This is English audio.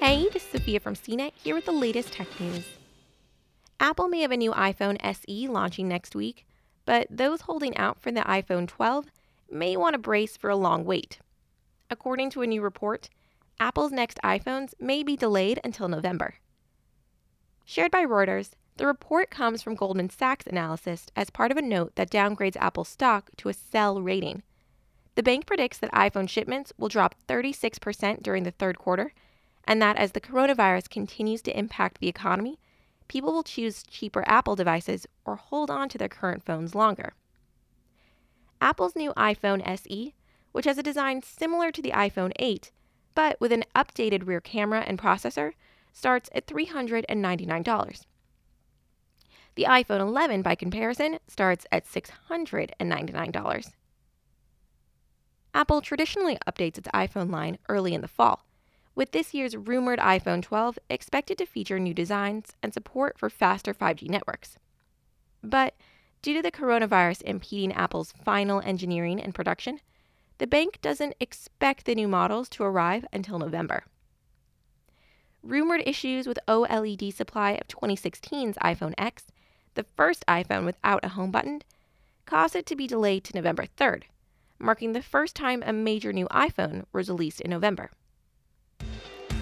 Hey, this is Sophia from CNET here with the latest tech news. Apple may have a new iPhone SE launching next week, but those holding out for the iPhone 12 may want to brace for a long wait. According to a new report, Apple's next iPhones may be delayed until November. Shared by Reuters, the report comes from Goldman Sachs analysis as part of a note that downgrades Apple's stock to a sell rating. The bank predicts that iPhone shipments will drop 36% during the third quarter, and that as the coronavirus continues to impact the economy, people will choose cheaper Apple devices or hold on to their current phones longer. Apple's new iPhone SE, which has a design similar to the iPhone 8, but with an updated rear camera and processor, starts at $399. The iPhone 11, by comparison, starts at $699. Apple traditionally updates its iPhone line early in the fall, with this year's rumored iPhone 12 expected to feature new designs and support for faster 5G networks. But due to the coronavirus impeding Apple's final engineering and production, the bank doesn't expect the new models to arrive until November. Rumored issues with OLED supply of 2016's iPhone X, the first iPhone without a home button, caused it to be delayed to November 3rd, marking the first time a major new iPhone was released in November.